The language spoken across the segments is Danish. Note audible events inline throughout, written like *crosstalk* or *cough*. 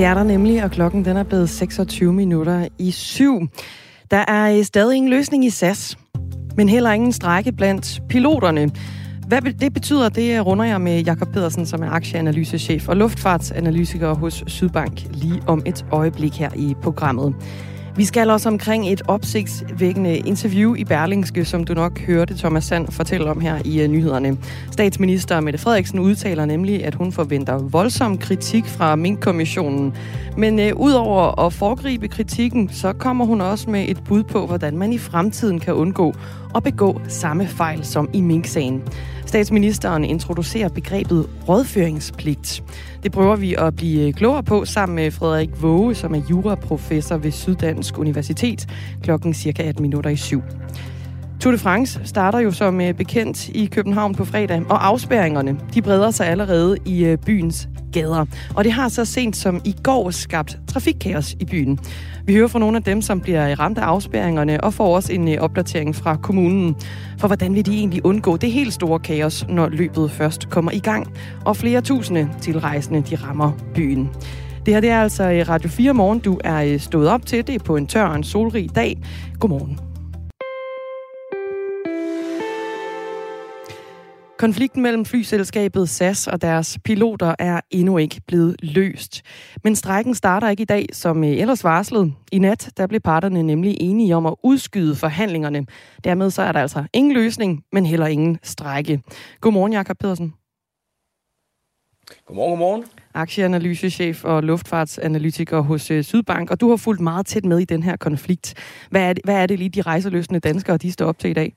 Det er der nemlig, og klokken den er blevet 26 minutter i syv. Der er øh, stadig ingen løsning i SAS, men heller ingen strække blandt piloterne. Hvad det betyder, det runder jeg med Jakob Pedersen, som er aktieanalysechef og luftfartsanalytiker hos Sydbank lige om et øjeblik her i programmet. Vi skal også omkring et opsigtsvækkende interview i Berlingske, som du nok hørte Thomas Sand fortælle om her i øh, nyhederne. Statsminister Mette Frederiksen udtaler nemlig, at hun forventer voldsom kritik fra Mink-kommissionen. Men øh, udover at foregribe kritikken, så kommer hun også med et bud på, hvordan man i fremtiden kan undgå at begå samme fejl som i Mink-sagen. Statsministeren introducerer begrebet rådføringspligt. Det prøver vi at blive klogere på sammen med Frederik Våge, som er juraprofessor ved Syddansk Universitet, klokken cirka 18 minutter i syv. Tour de France starter jo som øh, bekendt i København på fredag, og afspærringerne de breder sig allerede i øh, byens gader. Og det har så sent som i går skabt trafikkaos i byen. Vi hører fra nogle af dem, som bliver ramt af afspærringerne, og får også en øh, opdatering fra kommunen. For hvordan vil de egentlig undgå det helt store kaos, når løbet først kommer i gang, og flere tusinde tilrejsende de rammer byen. Det her det er altså Radio 4 Morgen, du er stået op til. Det er på en tør og en solrig dag. Godmorgen. Konflikten mellem flyselskabet SAS og deres piloter er endnu ikke blevet løst. Men strækken starter ikke i dag, som ellers varslet. I nat der blev parterne nemlig enige om at udskyde forhandlingerne. Dermed så er der altså ingen løsning, men heller ingen strække. Godmorgen, Jakob Pedersen. Godmorgen, godmorgen. Aktieanalysechef og luftfartsanalytiker hos øh, Sydbank, og du har fulgt meget tæt med i den her konflikt. Hvad er det, hvad er det lige, de rejseløsende danskere de står op til i dag?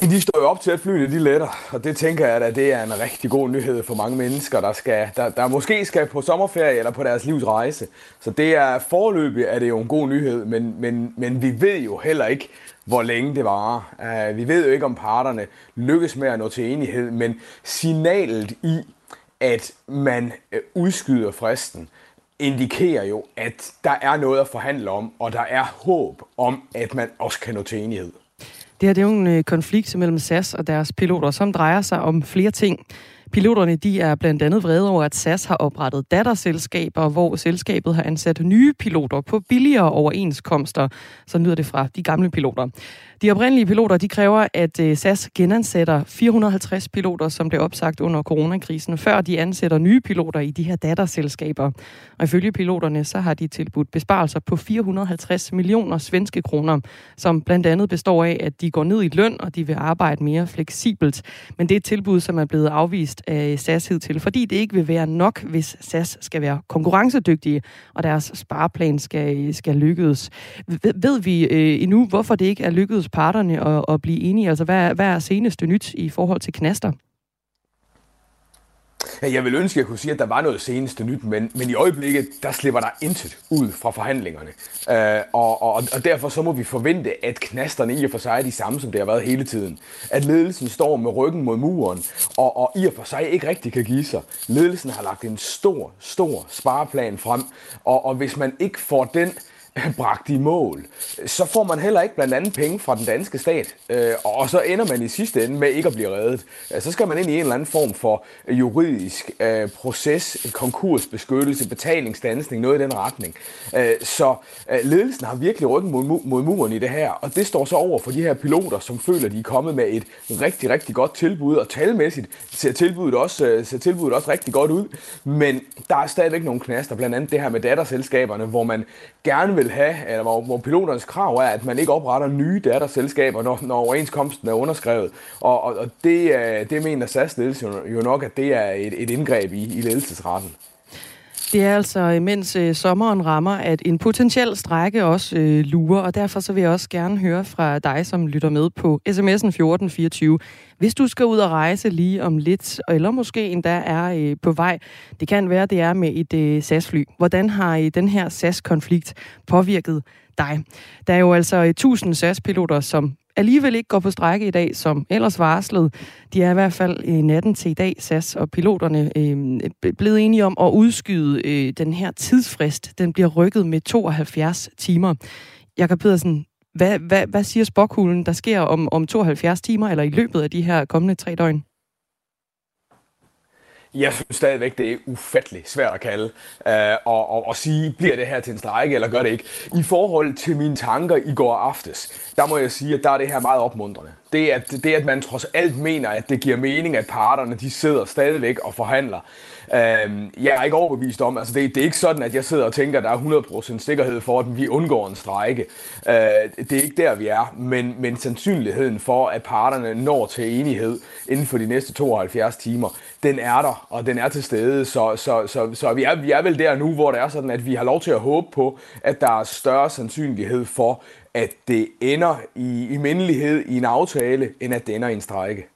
De står jo op til, at flyene de letter, og det tænker jeg at det er en rigtig god nyhed for mange mennesker, der, skal, der, der måske skal på sommerferie eller på deres livs rejse. Så det er forløbig er det jo en god nyhed, men, men, men vi ved jo heller ikke, hvor længe det varer. Uh, vi ved jo ikke, om parterne lykkes med at nå til enighed, men signalet i, at man uh, udskyder fristen, indikerer jo, at der er noget at forhandle om, og der er håb om, at man også kan nå til enighed. Det her det er jo en øh, konflikt mellem SAS og deres piloter, som drejer sig om flere ting. Piloterne de er blandt andet vrede over, at SAS har oprettet datterselskaber, hvor selskabet har ansat nye piloter på billigere overenskomster. Så lyder det fra de gamle piloter. De oprindelige piloter de kræver, at øh, SAS genansætter 450 piloter, som blev opsagt under coronakrisen, før de ansætter nye piloter i de her datterselskaber. Og ifølge piloterne, så har de tilbudt besparelser på 450 millioner svenske kroner, som blandt andet består af, at de går ned i løn, og de vil arbejde mere fleksibelt. Men det er et tilbud, som er blevet afvist af SAS til, fordi det ikke vil være nok, hvis SAS skal være konkurrencedygtige, og deres spareplan skal, skal lykkes. Ved, ved vi øh, endnu, hvorfor det ikke er lykkedes lykkedes parterne at, at blive enige? Altså, hvad, hvad er seneste nyt i forhold til knaster? Jeg vil ønske, at jeg kunne sige, at der var noget seneste nyt, men, men i øjeblikket, der slipper der intet ud fra forhandlingerne. Øh, og, og, og derfor så må vi forvente, at knasterne i og for sig er de samme, som det har været hele tiden. At ledelsen står med ryggen mod muren, og, og i og for sig ikke rigtig kan give sig. Ledelsen har lagt en stor, stor spareplan frem, og, og hvis man ikke får den bragt i mål, så får man heller ikke blandt andet penge fra den danske stat, øh, og så ender man i sidste ende med ikke at blive reddet. Så skal man ind i en eller anden form for juridisk øh, proces, konkursbeskyttelse, betalingsdansning, noget i den retning. Øh, så øh, ledelsen har virkelig ryggen mod, mod muren i det her, og det står så over for de her piloter, som føler, de er kommet med et rigtig, rigtig godt tilbud, og talmæssigt ser tilbuddet også, øh, ser tilbuddet også rigtig godt ud, men der er stadigvæk nogle knaster, blandt andet det her med datterselskaberne, hvor man gerne vil vil have, eller hvor, hvor piloternes krav er, at man ikke opretter nye datterselskaber, når, når overenskomsten er underskrevet. Og, og, og det, øh, det mener SAS ledelsen jo nok, at det er et, et indgreb i, i ledelsesretten. Det er altså, øh, mens øh, sommeren rammer, at en potentiel strække også øh, lurer, og derfor så vil jeg også gerne høre fra dig, som lytter med på sms'en 1424. Hvis du skal ud og rejse lige om lidt, eller måske endda er øh, på vej, det kan være, det er med et øh, SAS-fly. Hvordan har øh, den her SAS-konflikt påvirket dig? Der er jo altså øh, 1000 SAS-piloter, som alligevel ikke går på strække i dag, som ellers varslet. De er i hvert fald i natten til i dag, SAS og piloterne, øh, blevet enige om at udskyde øh, den her tidsfrist. Den bliver rykket med 72 timer. Jakob Pedersen, hvad, hvad, hvad siger spokhulen, der sker om, om 72 timer, eller i løbet af de her kommende tre døgn? Jeg synes stadigvæk, det er ufattelig svært at kalde øh, og, og, og sige, bliver det her til en strejke, eller gør det ikke. I forhold til mine tanker i går aftes, der må jeg sige, at der er det her meget opmuntrende. Det er, det, at man trods alt mener, at det giver mening, at parterne de sidder stadigvæk og forhandler. Øh, jeg er ikke overbevist om, altså det, det er ikke sådan, at jeg sidder og tænker, at der er 100% sikkerhed for, at vi undgår en strejke. Øh, det er ikke der, vi er, men, men sandsynligheden for, at parterne når til enighed inden for de næste 72 timer, den er der, og den er til stede. Så, så, så, så vi, er, vi er vel der nu, hvor det er sådan, at vi har lov til at håbe på, at der er større sandsynlighed for, at det ender i, i mindelighed i en aftale, end at det ender i en strejke.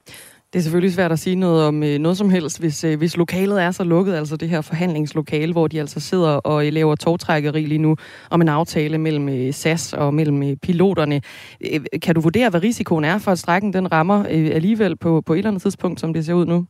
Det er selvfølgelig svært at sige noget om øh, noget som helst, hvis, øh, hvis lokalet er så lukket, altså det her forhandlingslokale, hvor de altså sidder og øh, laver togtrækkeri lige nu om en aftale mellem øh, SAS og mellem øh, piloterne. Øh, kan du vurdere, hvad risikoen er for, at strækken den rammer øh, alligevel på, på et eller andet tidspunkt, som det ser ud nu?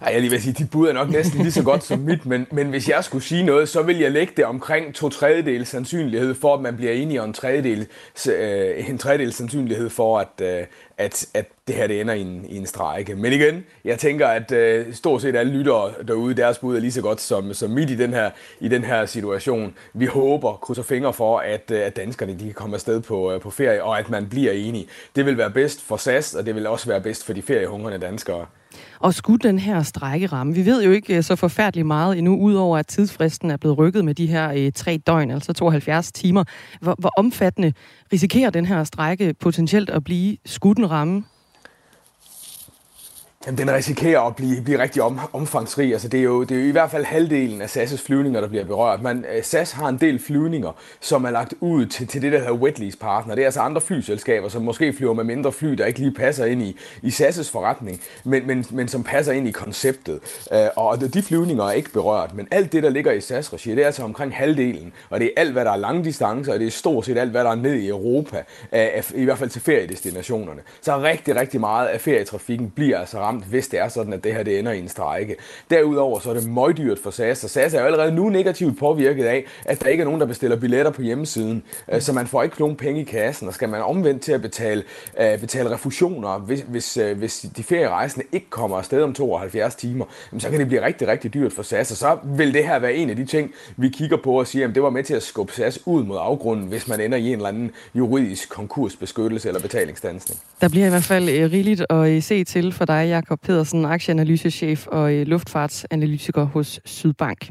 Ej, jeg lige vil sige, dit bud er nok næsten lige så godt som mit, men, men hvis jeg skulle sige noget, så vil jeg lægge det omkring to tredjedel sandsynlighed for, at man bliver enig om en tredjedel, øh, en tredjedel sandsynlighed for, at, øh, at, at det her det ender i en, i en strejke. Men igen, jeg tænker, at øh, stort set alle lyttere derude, deres bud er lige så godt som, som mit i den, her, i den her situation. Vi håber, krydser fingre for, at, øh, at danskerne de kan komme afsted på, øh, på ferie, og at man bliver enige. Det vil være bedst for SAS, og det vil også være bedst for de feriehungrende danskere. Og skulle den her strække ramme? Vi ved jo ikke øh, så forfærdeligt meget endnu, udover at tidsfristen er blevet rykket med de her øh, tre døgn, altså 72 timer. Hvor, hvor omfattende risikerer den her strække potentielt at blive? Skulle den ramme? Jamen, den risikerer at blive, blive rigtig om, omfangsrig. Altså, det, er jo, det er jo i hvert fald halvdelen af SAS' flyvninger, der bliver berørt. Man, øh, SAS har en del flyvninger, som er lagt ud til, til det, der hedder wet lease partner. Det er altså andre flyselskaber, som måske flyver med mindre fly, der ikke lige passer ind i, i SAS' forretning, men, men, men som passer ind i konceptet. Øh, og de flyvninger er ikke berørt, men alt det, der ligger i SAS-regi, det er altså omkring halvdelen. Og det er alt, hvad der er lange distancer, og det er stort set alt, hvad der er ned i Europa, i hvert fald til feriedestinationerne. Så rigtig, rigtig meget af ferietrafikken bliver altså ramt ramt, hvis det er sådan, at det her det ender i en strejke. Derudover så er det møgdyrt for SAS, og SAS er jo allerede nu negativt påvirket af, at der ikke er nogen, der bestiller billetter på hjemmesiden, øh, så man får ikke nogen penge i kassen, og skal man omvendt til at betale, øh, betale refusioner, hvis, hvis, øh, hvis de ferierejsende ikke kommer afsted om 72 timer, så kan det blive rigtig, rigtig dyrt for SAS, og så vil det her være en af de ting, vi kigger på og siger, at det var med til at skubbe SAS ud mod afgrunden, hvis man ender i en eller anden juridisk konkursbeskyttelse eller betalingsdansning. Der bliver i hvert fald øh, rigeligt at øh, se til for dig, Jakob Pedersen, aktieanalysechef og øh, luftfartsanalytiker hos Sydbank.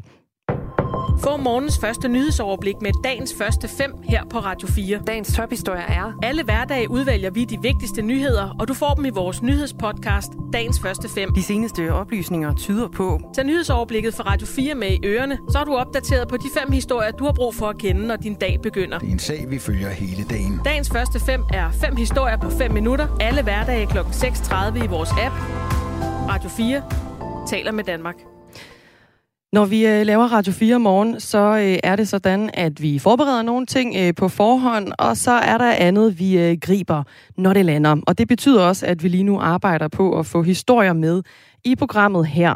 Få morgens første nyhedsoverblik med dagens første fem her på Radio 4. Dagens tophistorie er... Alle hverdage udvælger vi de vigtigste nyheder, og du får dem i vores nyhedspodcast, dagens første fem. De seneste oplysninger tyder på... Tag nyhedsoverblikket fra Radio 4 med i ørerne, så er du opdateret på de fem historier, du har brug for at kende, når din dag begynder. Det er en sag, vi følger hele dagen. Dagens første fem er fem historier på 5 minutter. Alle hverdage kl. 6.30 i vores app. Radio 4 taler med Danmark. Når vi øh, laver Radio 4 morgen, så øh, er det sådan, at vi forbereder nogle ting øh, på forhånd, og så er der andet, vi øh, griber, når det lander. Og det betyder også, at vi lige nu arbejder på at få historier med i programmet her.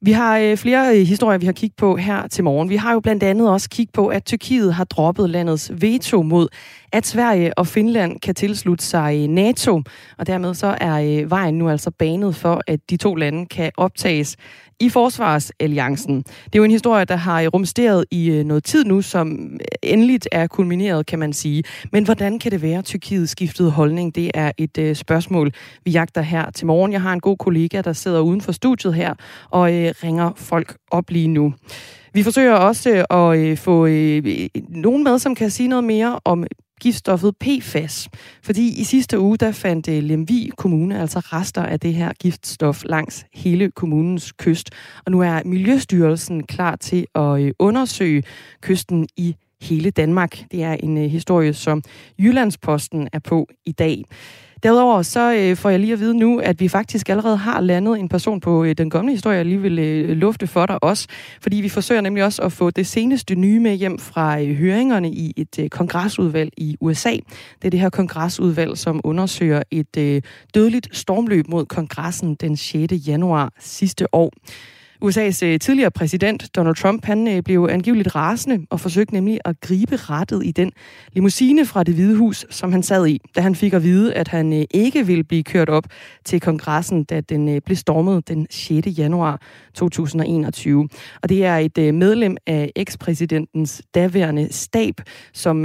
Vi har øh, flere øh, historier, vi har kigget på her til morgen. Vi har jo blandt andet også kigget på, at Tyrkiet har droppet landets veto mod, at Sverige og Finland kan tilslutte sig øh, NATO. Og dermed så er øh, vejen nu altså banet for, at de to lande kan optages i Forsvarsalliancen. Det er jo en historie, der har rumsteret i øh, noget tid nu, som endeligt er kulmineret, kan man sige. Men hvordan kan det være, at Tyrkiet skiftede holdning? Det er et øh, spørgsmål, vi jagter her til morgen. Jeg har en god kollega, der sidder uden for studiet her og øh, ringer folk op lige nu. Vi forsøger også øh, at øh, få nogen med, som kan sige noget mere om giftstoffet PFAS. Fordi i sidste uge, der fandt øh, Lemvi Kommune altså rester af det her giftstof langs hele kommunens kyst. Og nu er Miljøstyrelsen klar til at øh, undersøge kysten i hele Danmark. Det er en øh, historie, som Jyllandsposten er på i dag. Derudover så øh, får jeg lige at vide nu, at vi faktisk allerede har landet en person på øh, den kommende historie, jeg lige vil øh, lufte for dig også. Fordi vi forsøger nemlig også at få det seneste nye med hjem fra øh, høringerne i et øh, kongresudvalg i USA. Det er det her kongresudvalg, som undersøger et øh, dødeligt stormløb mod kongressen den 6. januar sidste år. USA's øh, tidligere præsident Donald Trump, han øh, blev angiveligt rasende og forsøgte nemlig at gribe rettet i den limousine fra det hvide hus, som han sad i, da han fik at vide, at han øh, ikke ville blive kørt op til kongressen, da den blev stormet den 6. januar 2021. Og det er et medlem af ekspræsidentens daværende stab, som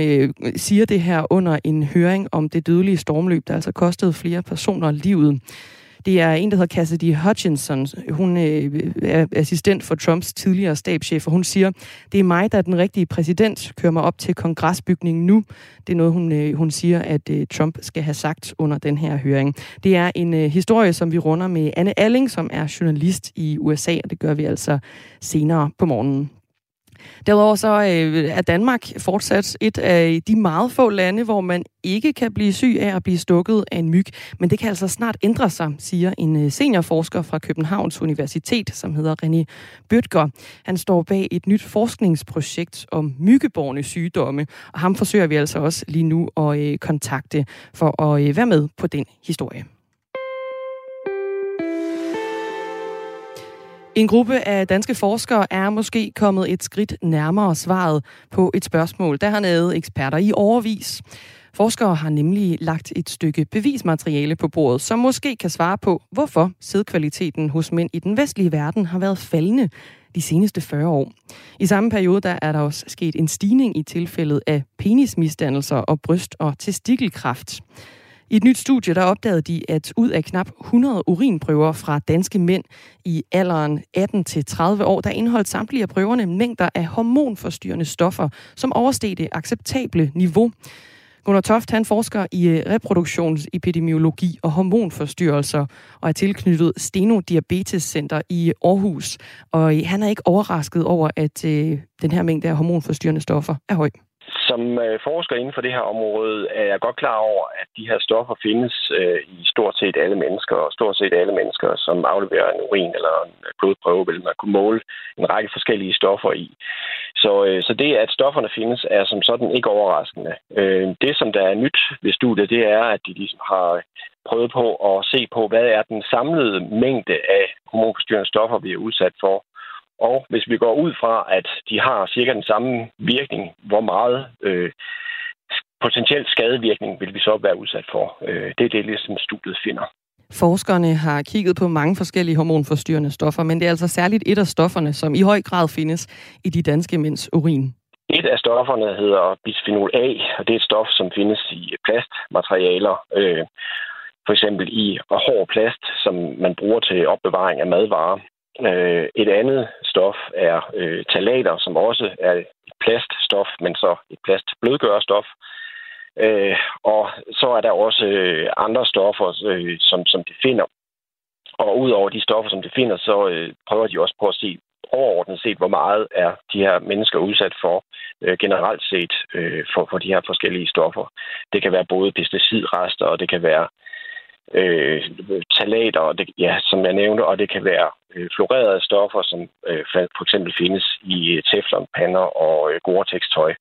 siger det her under en høring om det dødelige stormløb, der altså kostede flere personer livet. Det er en, der hedder Cassidy Hutchinson. Hun øh, er assistent for Trumps tidligere stabschef, og hun siger, det er mig, der er den rigtige præsident, kører mig op til kongresbygningen nu. Det er noget, hun, øh, hun siger, at øh, Trump skal have sagt under den her høring. Det er en øh, historie, som vi runder med Anne Alling, som er journalist i USA, og det gør vi altså senere på morgenen. Derudover så øh, er Danmark fortsat et af de meget få lande, hvor man ikke kan blive syg af at blive stukket af en myg. Men det kan altså snart ændre sig, siger en øh, seniorforsker fra Københavns Universitet, som hedder René Bøtger. Han står bag et nyt forskningsprojekt om myggeborne sygdomme, og ham forsøger vi altså også lige nu at øh, kontakte for at øh, være med på den historie. En gruppe af danske forskere er måske kommet et skridt nærmere svaret på et spørgsmål, der har nævet eksperter i overvis. Forskere har nemlig lagt et stykke bevismateriale på bordet, som måske kan svare på, hvorfor sædkvaliteten hos mænd i den vestlige verden har været faldende de seneste 40 år. I samme periode der er der også sket en stigning i tilfældet af penismisdannelser og bryst- og testikelkræft. I et nyt studie der opdagede de, at ud af knap 100 urinprøver fra danske mænd i alderen 18-30 år, der indeholdt samtlige af prøverne mængder af hormonforstyrrende stoffer, som oversteg det acceptable niveau. Gunnar Toft han forsker i øh, reproduktionsepidemiologi og hormonforstyrrelser og er tilknyttet Steno Diabetes Center i Aarhus. Og øh, han er ikke overrasket over, at øh, den her mængde af hormonforstyrrende stoffer er høj. Som øh, forsker inden for det her område er jeg godt klar over, at de her stoffer findes øh, i stort set alle mennesker, og stort set alle mennesker, som afleverer en urin eller en øh, blodprøve, vil man kunne måle en række forskellige stoffer i. Så, så det, at stofferne findes, er som sådan ikke overraskende. Det, som der er nyt ved studiet, det er, at de ligesom har prøvet på at se på, hvad er den samlede mængde af hormonforstyrrende stoffer, vi er udsat for og hvis vi går ud fra, at de har cirka den samme virkning, hvor meget øh, potentielt skadevirkning vil vi så være udsat for. Øh, det er det, som studiet finder. Forskerne har kigget på mange forskellige hormonforstyrrende stoffer, men det er altså særligt et af stofferne, som i høj grad findes i de danske mænds urin. Et af stofferne hedder bisphenol A, og det er et stof, som findes i plastmaterialer. Øh, for eksempel i hård plast, som man bruger til opbevaring af madvarer. Øh, et andet stof er øh, talater, som også er et plaststof, men så et plastblødgørerstof. Øh, og så er der også øh, andre stoffer, øh, som, som de finder. Og udover de stoffer, som de finder, så øh, prøver de også på at se overordnet set, hvor meget er de her mennesker udsat for øh, generelt set øh, for, for de her forskellige stoffer. Det kan være både pesticidrester, og det kan være øh, talater, og det, ja, som jeg nævnte, og det kan være øh, florerede stoffer, som øh, for eksempel findes i øh, teflonpander og øh, Gore-Tex-tøj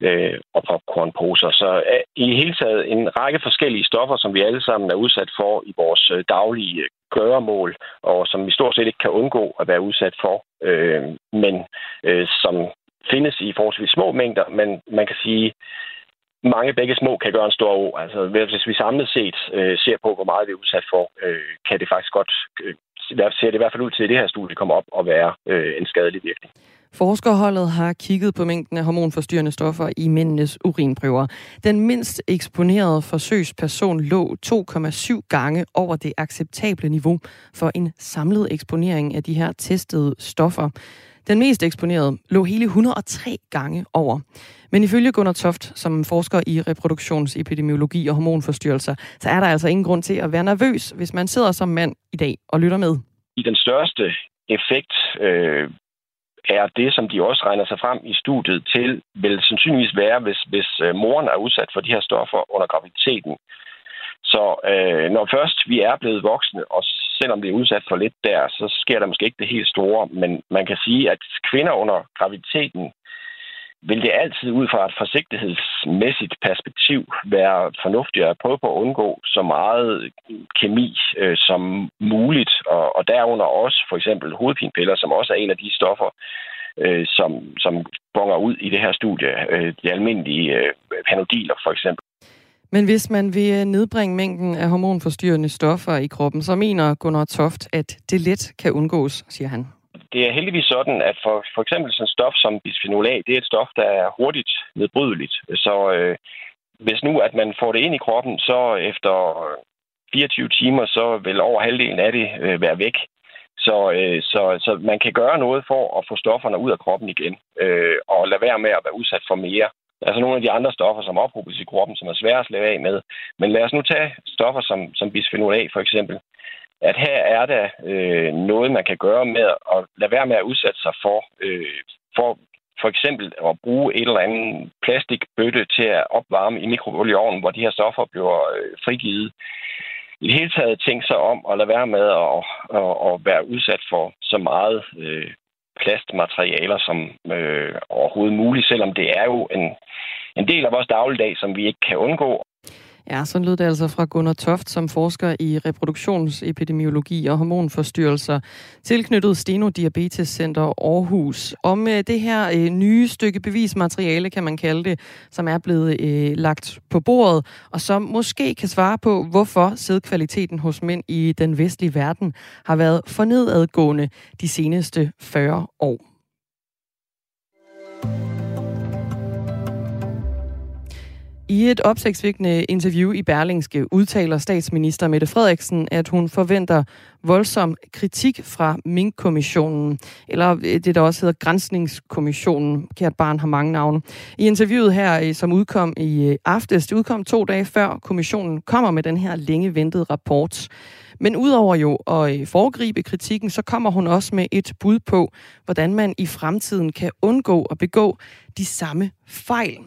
øh, og popcornposer. Så øh, i hele taget en række forskellige stoffer, som vi alle sammen er udsat for i vores øh, daglige øh, gøremål, og som vi stort set ikke kan undgå at være udsat for, øh, men øh, som findes i forholdsvis små mængder, men man kan sige, mange begge små kan gøre en stor o. Altså, hvis vi samlet set øh, ser på, hvor meget vi er udsat for, øh, kan det faktisk godt, øh, ser det i hvert fald ud til, at det her studie kommer op og være øh, en skadelig virkning. Forskerholdet har kigget på mængden af hormonforstyrrende stoffer i mændenes urinprøver. Den mindst eksponerede forsøgsperson lå 2,7 gange over det acceptable niveau for en samlet eksponering af de her testede stoffer. Den mest eksponerede lå hele 103 gange over. Men ifølge Gunnar Toft, som forsker i reproduktionsepidemiologi og hormonforstyrrelser, så er der altså ingen grund til at være nervøs, hvis man sidder som mand i dag og lytter med. I den største effekt øh, er det, som de også regner sig frem i studiet til, vil sandsynligvis være, hvis, hvis øh, moren er udsat for de her stoffer under graviditeten. Så øh, når først vi er blevet voksne, og selvom det er udsat for lidt der, så sker der måske ikke det helt store. Men man kan sige, at kvinder under graviditeten vil det altid ud fra et forsigtighedsmæssigt perspektiv være fornuftigt at prøve på at undgå så meget kemi øh, som muligt, og, og derunder også for eksempel hovedpinepiller, som også er en af de stoffer, øh, som, som bonger ud i det her studie. Øh, de almindelige øh, panodiler for eksempel. Men hvis man vil øh, nedbringe mængden af hormonforstyrrende stoffer i kroppen, så mener Gunnar Toft, at det let kan undgås, siger han det er heldigvis sådan, at for, for eksempel sådan et stof som bisphenol A, det er et stof, der er hurtigt nedbrydeligt. Så øh, hvis nu, at man får det ind i kroppen, så efter øh, 24 timer, så vil over halvdelen af det øh, være væk. Så, øh, så, så man kan gøre noget for at få stofferne ud af kroppen igen, øh, og lade være med at være udsat for mere. Altså nogle af de andre stoffer, som ophobes i kroppen, som er svære at slæve af med. Men lad os nu tage stoffer som, som bisphenol A for eksempel at her er der øh, noget, man kan gøre med at lade være med at udsætte sig for, øh, for for eksempel at bruge et eller andet plastikbøtte til at opvarme i mikrobølgeovnen, hvor de her stoffer bliver øh, frigivet. I det hele taget tænke sig om at lade være med at, at, at være udsat for så meget øh, plastmaterialer som øh, overhovedet muligt, selvom det er jo en, en del af vores dagligdag, som vi ikke kan undgå. Ja, sådan lød det altså fra Gunnar Toft, som forsker i reproduktionsepidemiologi og hormonforstyrrelser, tilknyttet Steno Diabetes Center Aarhus. Om øh, det her øh, nye stykke bevismateriale, kan man kalde det, som er blevet øh, lagt på bordet, og som måske kan svare på, hvorfor sædkvaliteten hos mænd i den vestlige verden har været for nedadgående de seneste 40 år. I et opsigtsvækkende interview i Berlingske udtaler statsminister Mette Frederiksen, at hun forventer voldsom kritik fra Mink-kommissionen, eller øh, det der også hedder Grænsningskommissionen. Kært barn har mange navne. I interviewet her, øh, som udkom i øh, aftes, det udkom to dage før kommissionen kommer med den her længe ventede rapport. Men udover jo at foregribe kritikken, så kommer hun også med et bud på, hvordan man i fremtiden kan undgå at begå de samme fejl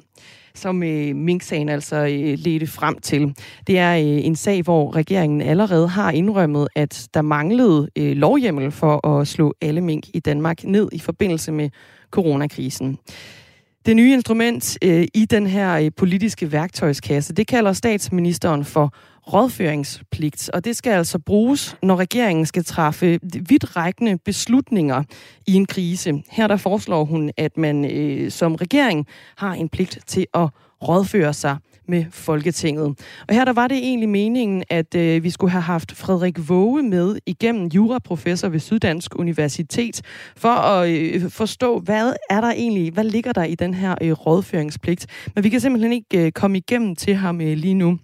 som øh, Mink-sagen altså øh, ledte frem til. Det er øh, en sag, hvor regeringen allerede har indrømmet, at der manglede øh, lovhjemmel for at slå alle mink i Danmark ned i forbindelse med coronakrisen. Det nye instrument øh, i den her øh, politiske værktøjskasse, det kalder statsministeren for rådføringspligt, og det skal altså bruges, når regeringen skal træffe vidtrækkende beslutninger i en krise. Her der foreslår hun, at man øh, som regering har en pligt til at rådføre sig med Folketinget. Og her der var det egentlig meningen, at øh, vi skulle have haft Frederik Våge med igennem juraprofessor ved Syddansk Universitet, for at øh, forstå, hvad er der egentlig, hvad ligger der i den her øh, rådføringspligt. Men vi kan simpelthen ikke øh, komme igennem til ham øh, lige nu.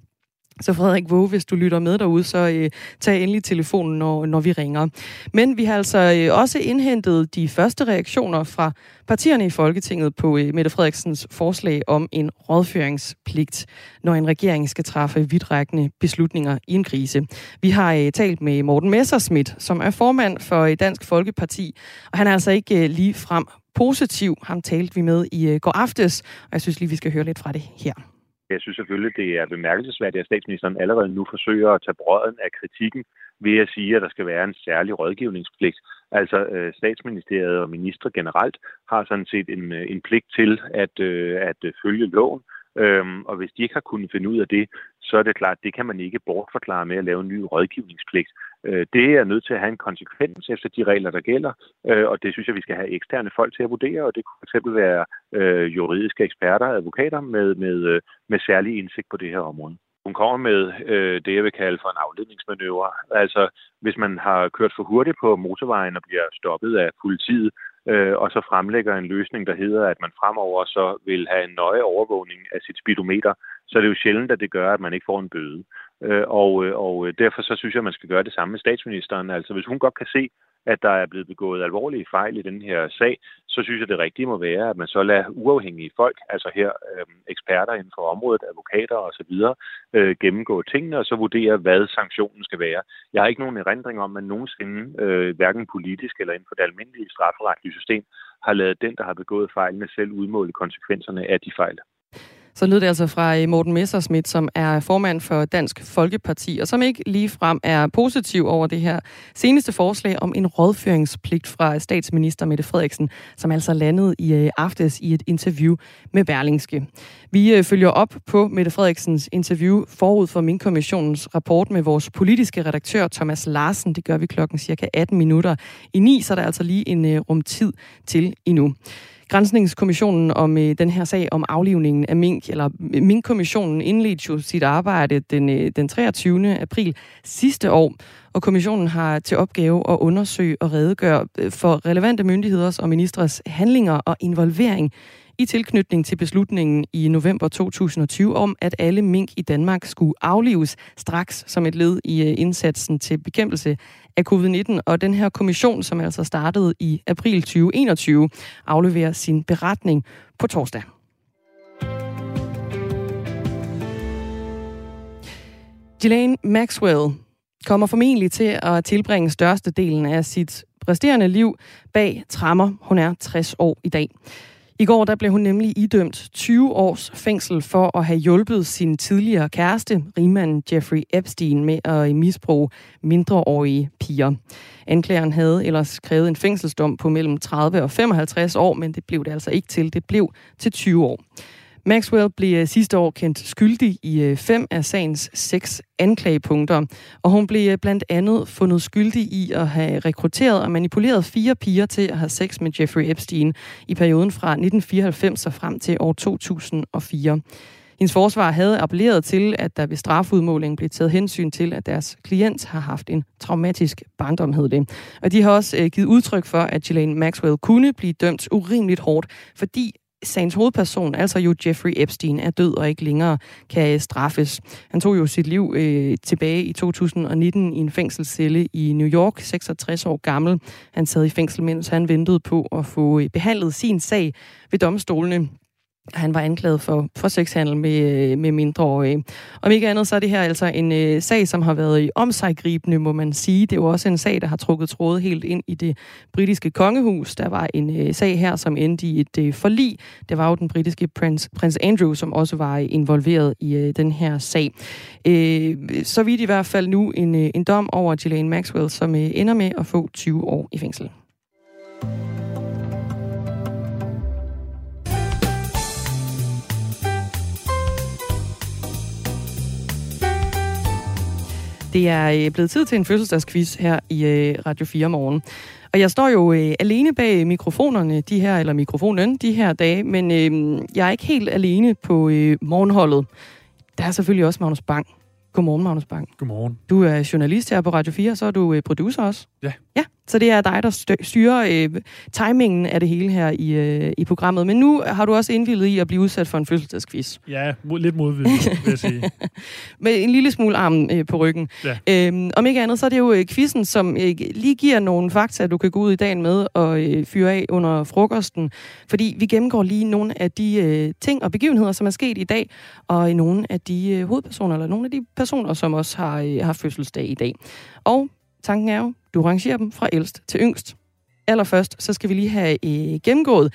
Så Frederik Våge, hvis du lytter med derude, så øh, tag endelig telefonen, når, når vi ringer. Men vi har altså øh, også indhentet de første reaktioner fra partierne i Folketinget på øh, Mette Frederiksens forslag om en rådføringspligt, når en regering skal træffe vidtrækkende beslutninger i en krise. Vi har øh, talt med Morten Messerschmidt, som er formand for øh, Dansk Folkeparti, og han er altså ikke øh, lige frem positiv. Ham talte vi med i øh, går aftes, og jeg synes lige, vi skal høre lidt fra det her. Jeg synes selvfølgelig, det er bemærkelsesværdigt, at statsministeren allerede nu forsøger at tage brøden af kritikken ved at sige, at der skal være en særlig rådgivningspligt. Altså øh, statsministeriet og minister generelt har sådan set en, øh, en pligt til at, øh, at følge loven, Øhm, og hvis de ikke har kunnet finde ud af det, så er det klart, det kan man ikke bortforklare med at lave en ny rådgivningspligt. Øh, det er nødt til at have en konsekvens efter de regler, der gælder, øh, og det synes jeg, vi skal have eksterne folk til at vurdere, og det kunne fx være øh, juridiske eksperter, advokater med, med, med særlig indsigt på det her område. Hun kommer med øh, det, jeg vil kalde for en afledningsmanøvre. Altså, hvis man har kørt for hurtigt på motorvejen og bliver stoppet af politiet, øh, og så fremlægger en løsning, der hedder, at man fremover så vil have en nøje overvågning af sit speedometer, så er det jo sjældent, at det gør, at man ikke får en bøde. Øh, og, øh, og øh, derfor så synes jeg, at man skal gøre det samme med statsministeren. Altså hvis hun godt kan se, at der er blevet begået alvorlige fejl i den her sag, så synes jeg, det rigtige må være, at man så lader uafhængige folk, altså her øh, eksperter inden for området, advokater osv., øh, gennemgå tingene og så vurdere, hvad sanktionen skal være. Jeg har ikke nogen erindring om, at nogensinde, øh, hverken politisk eller inden for det almindelige strafferetlige system, har lavet den, der har begået fejlene, selv udmåle konsekvenserne af de fejl. Så lød det altså fra øh, Morten Messersmith, som er formand for Dansk Folkeparti, og som ikke lige frem er positiv over det her seneste forslag om en rådføringspligt fra statsminister Mette Frederiksen, som altså landede i øh, aftes i et interview med Berlingske. Vi øh, følger op på Mette Frederiksens interview forud for min kommissionens rapport med vores politiske redaktør Thomas Larsen. Det gør vi klokken cirka 18 minutter i 9, så der er altså lige en rum tid til endnu. Grænsningskommissionen om øh, den her sag om aflivningen af mink, eller øh, minkkommissionen indledte jo sit arbejde den, øh, den 23. april sidste år, og kommissionen har til opgave at undersøge og redegøre øh, for relevante myndigheders og ministres handlinger og involvering i tilknytning til beslutningen i november 2020 om, at alle mink i Danmark skulle aflives straks som et led i øh, indsatsen til bekæmpelse af covid-19. Og den her kommission, som altså startede i april 2021, afleverer sin beretning på torsdag. Ghislaine Maxwell kommer formentlig til at tilbringe størstedelen af sit resterende liv bag trammer. Hun er 60 år i dag. I går der blev hun nemlig idømt 20 års fængsel for at have hjulpet sin tidligere kæreste, rigmanden Jeffrey Epstein, med at misbruge mindreårige piger. Anklageren havde ellers krævet en fængselsdom på mellem 30 og 55 år, men det blev det altså ikke til. Det blev til 20 år. Maxwell blev øh, sidste år kendt skyldig i øh, fem af sagens seks anklagepunkter, og hun blev øh, blandt andet fundet skyldig i at have rekrutteret og manipuleret fire piger til at have sex med Jeffrey Epstein i perioden fra 1994 og frem til år 2004. Hendes forsvar havde appelleret til, at der ved strafudmålingen blev taget hensyn til, at deres klient har haft en traumatisk barndom, hed det. Og de har også givet udtryk for, at Ghislaine Maxwell kunne blive dømt urimeligt hårdt, fordi sagens hovedperson, altså jo Jeffrey Epstein, er død og ikke længere kan øh, straffes. Han tog jo sit liv øh, tilbage i 2019 i en fængselscelle i New York, 66 år gammel. Han sad i fængsel, mens han ventede på at få øh, behandlet sin sag ved domstolene. Han var anklaget for, for sexhandel med, øh, med mindreårige. Om ikke andet, så er det her altså en øh, sag, som har været i omsaggribende, må man sige. Det er jo også en sag, der har trukket tråde helt ind i det britiske kongehus. Der var en øh, sag her, som endte i et øh, forlig. Det var jo den britiske prins, prins Andrew, som også var øh, involveret i øh, den her sag. Øh, så vidt i hvert fald nu en, øh, en dom over Ghislaine Maxwell, som øh, ender med at få 20 år i fængsel. Det er øh, blevet tid til en fødselsdagsquiz her i øh, Radio 4 morgen. Og jeg står jo øh, alene bag mikrofonerne, de her, eller mikrofonen, de her dage, men øh, jeg er ikke helt alene på øh, morgenholdet. Der er selvfølgelig også Magnus Bang. Godmorgen, Magnus Bang. Godmorgen. Du er journalist her på Radio 4, så er du øh, producer også. Ja. Ja, så det er dig, der styrer øh, timingen af det hele her i, øh, i programmet. Men nu har du også indvildet i at blive udsat for en fødselsdagsquiz. Ja, lidt modvillig, vil jeg sige. *laughs* Med en lille smule arm øh, på ryggen. Ja. Øhm, om ikke andet, så er det jo øh, quizzen, som øh, lige giver nogle fakta, du kan gå ud i dagen med og øh, fyre af under frokosten. Fordi vi gennemgår lige nogle af de øh, ting og begivenheder, som er sket i dag, og nogle af de øh, hovedpersoner, eller nogle af de personer, som også har, øh, har fødselsdag i dag. Og tanken er jo, du rangerer dem fra ældst til yngst. Allerførst, så skal vi lige have øh, gennemgået,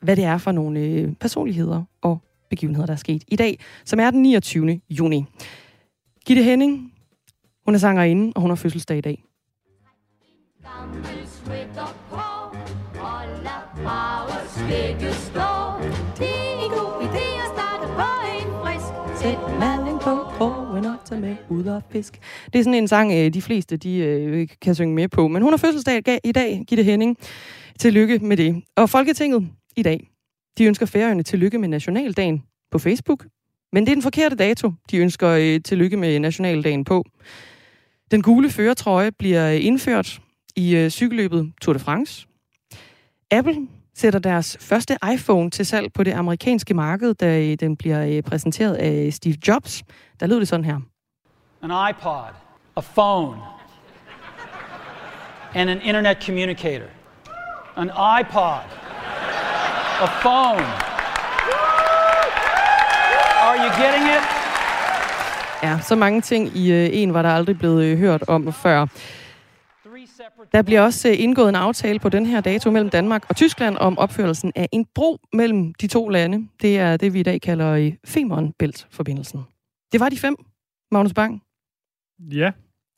hvad det er for nogle øh, personligheder og begivenheder, der er sket i dag, som er den 29. juni. Gitte Henning, hun er sangerinde, og hun har fødselsdag i dag. Sæt manden på krogen og og fisk. Det er sådan en sang, øh, de fleste de, øh, kan synge med på. Men hun har fødselsdag i dag, Gitte Henning. Tillykke med det. Og Folketinget i dag, de ønsker færøerne tillykke med Nationaldagen på Facebook. Men det er den forkerte dato, de ønsker øh, tillykke med Nationaldagen på. Den gule føretrøje bliver indført i øh, cykelløbet Tour de France. Apple sætter deres første iPhone til salg på det amerikanske marked, da øh, den bliver øh, præsenteret af Steve Jobs. Der lød det sådan her. An iPod, a phone, and an internet communicator. An iPod, a phone. Are you getting it? Ja, så mange ting i øh, en var der aldrig blevet øh, hørt om før. Der bliver også øh, indgået en aftale på den her dato mellem Danmark og Tyskland om opførelsen af en bro mellem de to lande. Det er det, vi i dag kalder Femern-Bælt-forbindelsen. Det var de fem, Magnus Bang. Ja.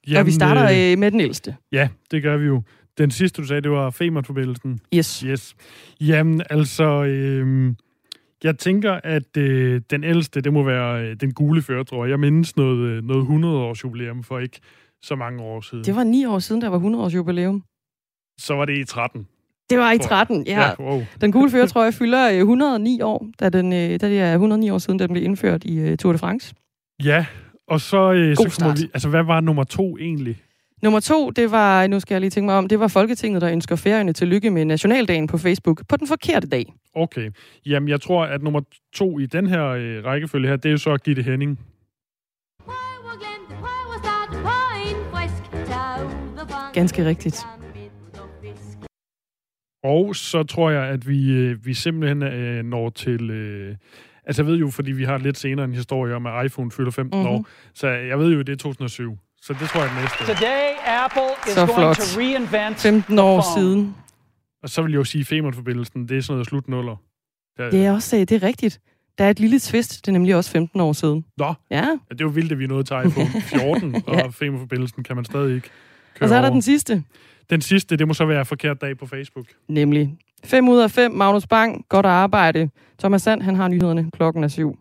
Jamen, og vi starter øh, øh, med den ældste. Ja, det gør vi jo. Den sidste, du sagde, det var Femern-forbindelsen. Yes. Yes. Jamen, altså, øh, jeg tænker, at øh, den ældste, det må være øh, den gule føretrøje. Jeg mindes noget, øh, noget 100-års jubilæum for ikke så mange år siden. Det var ni år siden, der var 100 års jubilæum. Så var det i 13. Det var i 13, ja. ja wow. Den gule føretrøje fylder øh, 109 år, da, den, øh, da det er 109 år siden, den blev indført i øh, Tour de France. Ja, og så, øh, så kommer start. vi... Altså, hvad var nummer to egentlig? Nummer to, det var, nu skal jeg lige tænke mig om, det var Folketinget, der ønsker færøerne tillykke med Nationaldagen på Facebook på den forkerte dag. Okay. Jamen, jeg tror, at nummer to i den her øh, rækkefølge her, det er jo så Gitte Henning. Ganske rigtigt. Og så tror jeg, at vi, øh, vi simpelthen øh, når til... Øh, altså, jeg ved jo, fordi vi har lidt senere en historie om, at iPhone fylder 15 Mhm. mm-hmm. år. Så jeg ved jo, det er 2007. Så det tror jeg er næste. Today, Apple is Så going flot. to reinvent 15 the år phone. siden. Og så vil jeg jo sige, Femern-forbindelsen, det er sådan noget slutnuller. Der, Det er også, det er rigtigt. Der er et lille twist, det er nemlig også 15 år siden. Nå, Ja, ja, det er jo vildt, at vi er nået til iPhone *laughs* 14, Ja. og Femern-forbindelsen kan man stadig ikke køre og så er der over. den sidste, Den sidste, det må så være forkert dag på Facebook. nemlig 5 ud af 5, Magnus Bang, godt arbejde. Thomas Sand, han har nyhederne klokken er syv.